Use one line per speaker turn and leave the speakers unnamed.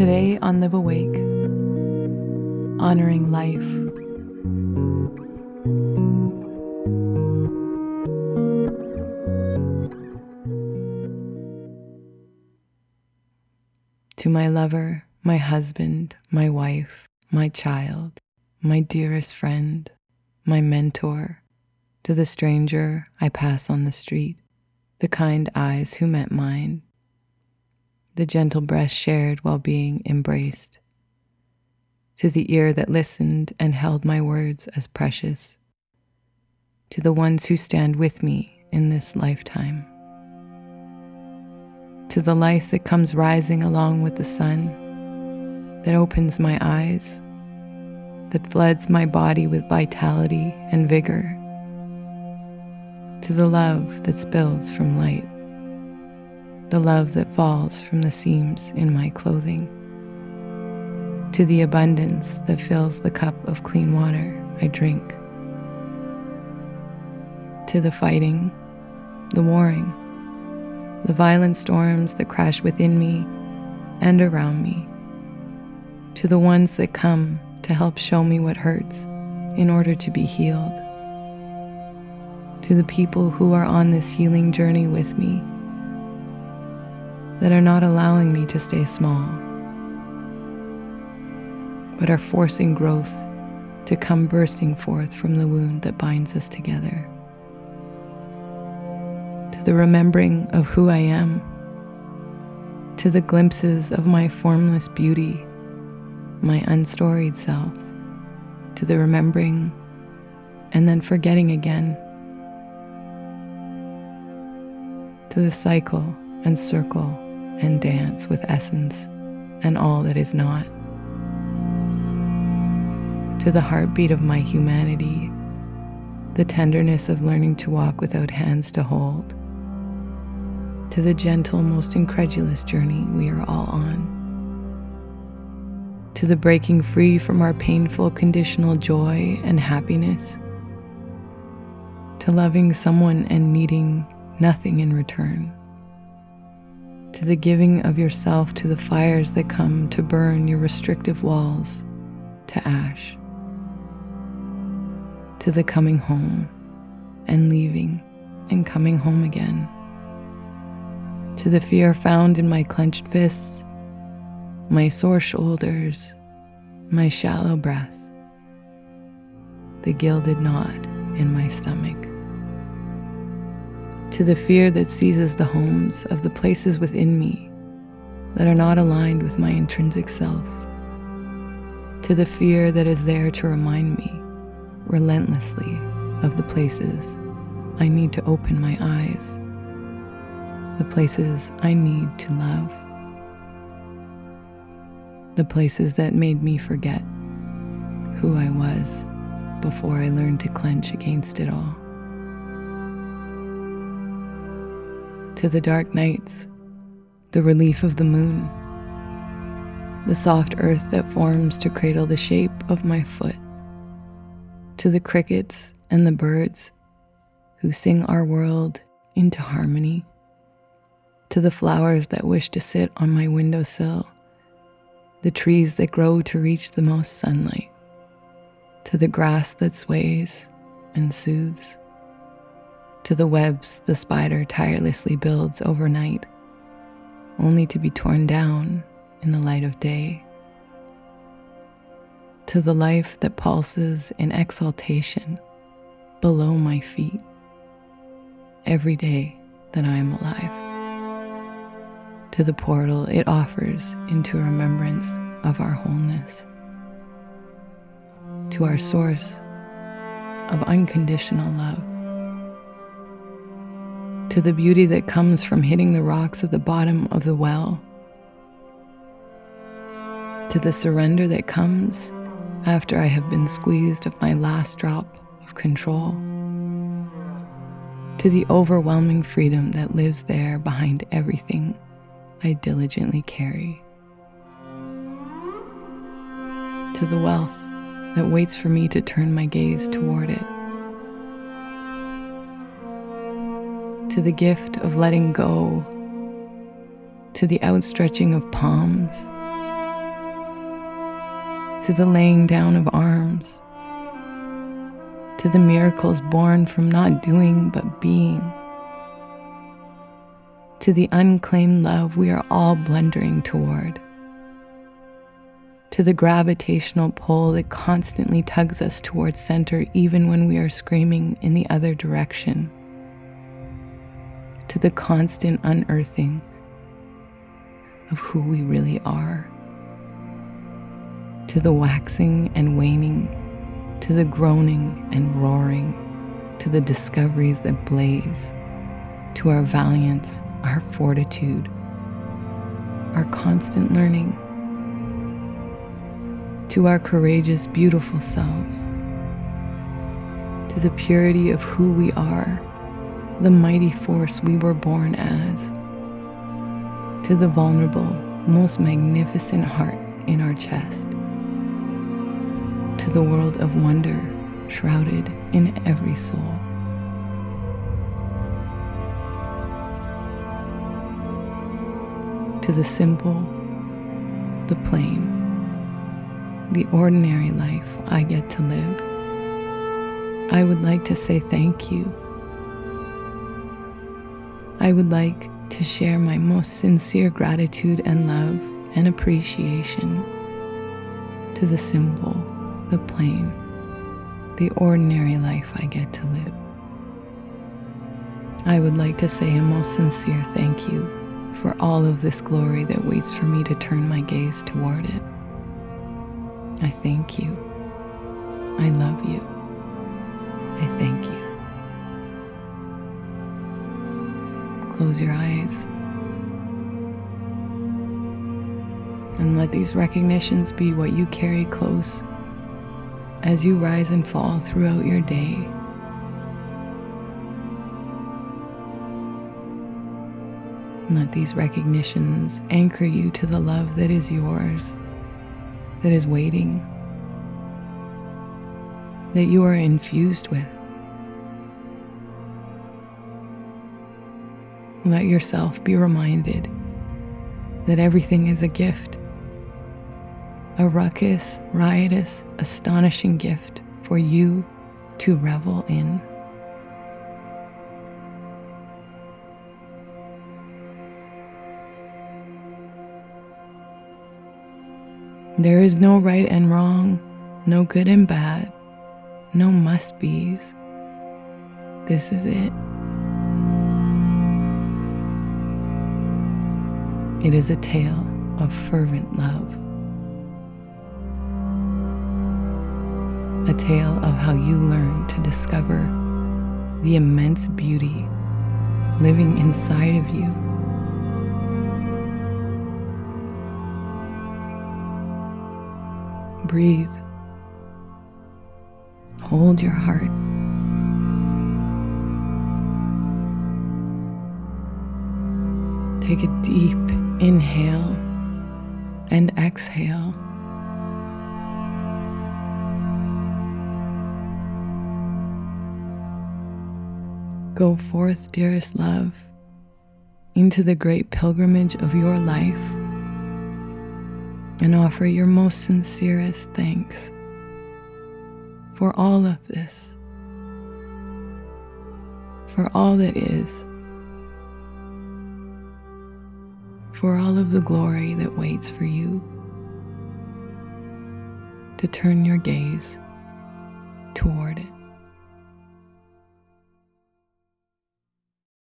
Today on Live Awake, honoring life. To my lover, my husband, my wife, my child, my dearest friend, my mentor, to the stranger I pass on the street, the kind eyes who met mine, the gentle breast shared while being embraced, to the ear that listened and held my words as precious, to the ones who stand with me in this lifetime, to the life that comes rising along with the sun, that opens my eyes, that floods my body with vitality and vigor to the love that spills from light, the love that falls from the seams in my clothing, to the abundance that fills the cup of clean water I drink, to the fighting, the warring, the violent storms that crash within me and around me, to the ones that come to help show me what hurts in order to be healed to the people who are on this healing journey with me that are not allowing me to stay small, but are forcing growth to come bursting forth from the wound that binds us together. To the remembering of who I am, to the glimpses of my formless beauty, my unstoried self, to the remembering and then forgetting again to the cycle and circle and dance with essence and all that is not, to the heartbeat of my humanity, the tenderness of learning to walk without hands to hold, to the gentle, most incredulous journey we are all on, to the breaking free from our painful conditional joy and happiness, to loving someone and needing nothing in return. To the giving of yourself to the fires that come to burn your restrictive walls to ash. To the coming home and leaving and coming home again. To the fear found in my clenched fists, my sore shoulders, my shallow breath, the gilded knot in my stomach to the fear that seizes the homes of the places within me that are not aligned with my intrinsic self, to the fear that is there to remind me relentlessly of the places I need to open my eyes, the places I need to love, the places that made me forget who I was before I learned to clench against it all. To the dark nights, the relief of the moon, the soft earth that forms to cradle the shape of my foot, to the crickets and the birds who sing our world into harmony, to the flowers that wish to sit on my windowsill, the trees that grow to reach the most sunlight, to the grass that sways and soothes to the webs the spider tirelessly builds overnight, only to be torn down in the light of day, to the life that pulses in exaltation below my feet every day that I am alive, to the portal it offers into remembrance of our wholeness, to our source of unconditional love to the beauty that comes from hitting the rocks at the bottom of the well, to the surrender that comes after I have been squeezed of my last drop of control, to the overwhelming freedom that lives there behind everything I diligently carry, to the wealth that waits for me to turn my gaze toward it. To the gift of letting go, to the outstretching of palms, to the laying down of arms, to the miracles born from not doing but being, to the unclaimed love we are all blundering toward, to the gravitational pull that constantly tugs us towards center even when we are screaming in the other direction, to the constant unearthing of who we really are to the waxing and waning, to the groaning and roaring, to the discoveries that blaze, to our valiance, our fortitude, our constant learning, to our courageous, beautiful selves, to the purity of who we are, the mighty force we were born as, to the vulnerable, most magnificent heart in our chest to the world of wonder shrouded in every soul. To the simple, the plain, the ordinary life I get to live, I would like to say thank you. I would like to share my most sincere gratitude and love and appreciation to the simple the plain, the ordinary life I get to live. I would like to say a most sincere thank you for all of this glory that waits for me to turn my gaze toward it. I thank you. I love you. Close your eyes. And let these recognitions be what you carry close as you rise and fall throughout your day. Let these recognitions anchor you to the love that is yours, that is waiting, that you are infused with. Let yourself be reminded that everything is a gift a ruckus, riotous, astonishing gift for you to revel in. There is no right and wrong, no good and bad, no must be's. This is it. It is a tale of fervent love. a tale of how you learn to discover the immense beauty living inside of you. Breathe. Hold your heart. Take a deep inhale and exhale. Go forth, dearest love, into the great pilgrimage of your life and offer your most sincerest thanks for all of this, for all that is, for all of the glory that waits for you to turn your gaze toward it.